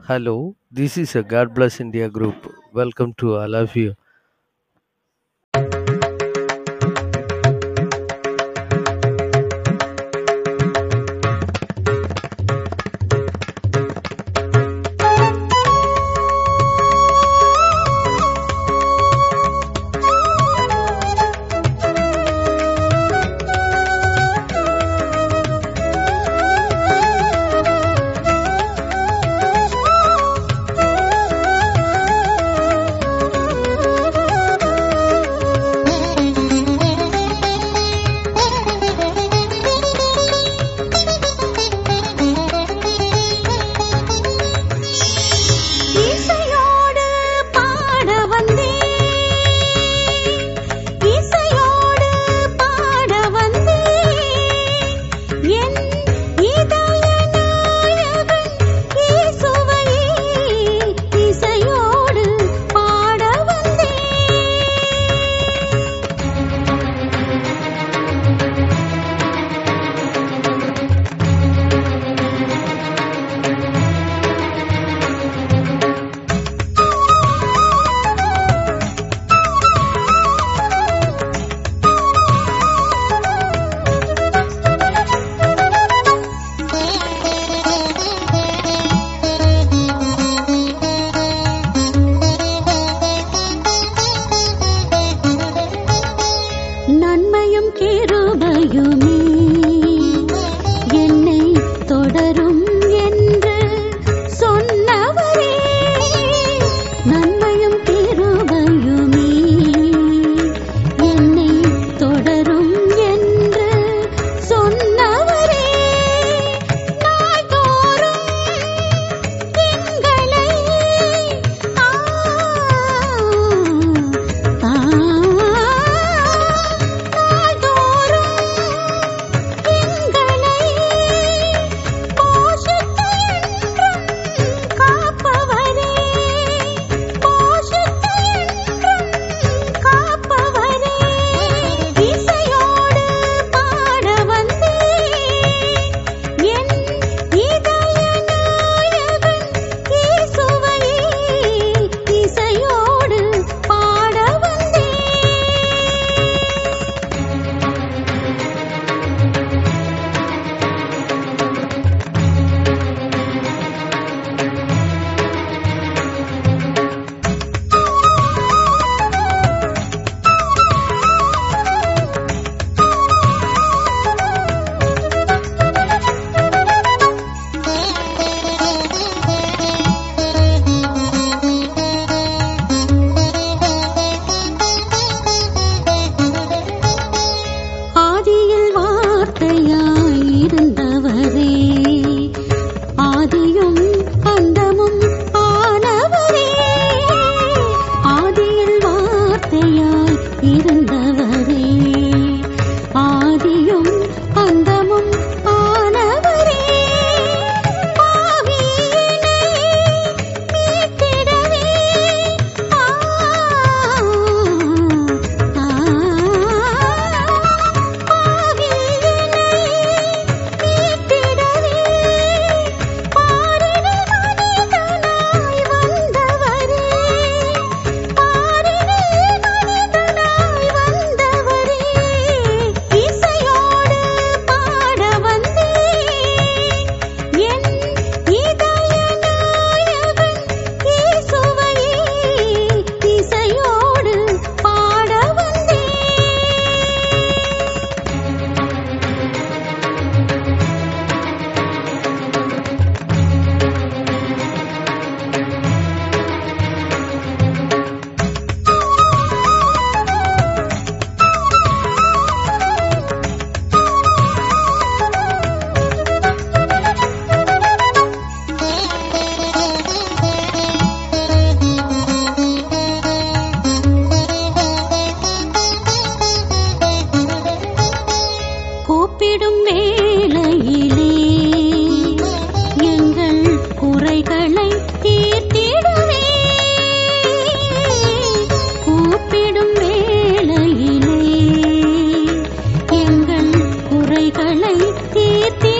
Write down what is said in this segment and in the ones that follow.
Hello, this is a God Bless India group. Welcome to all of you. की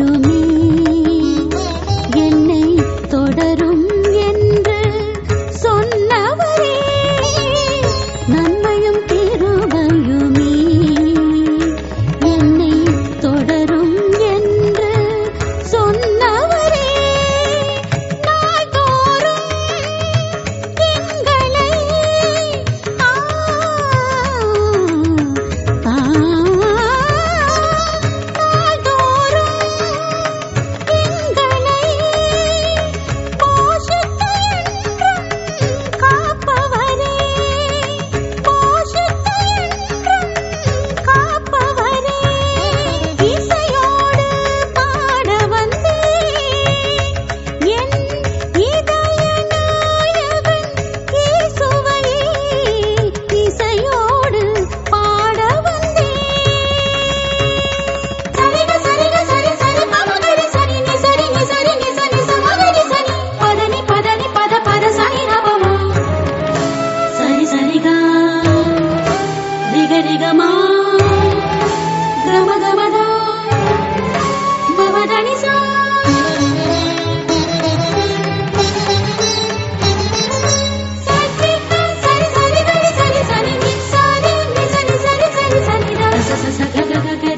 you Gracias a Dios.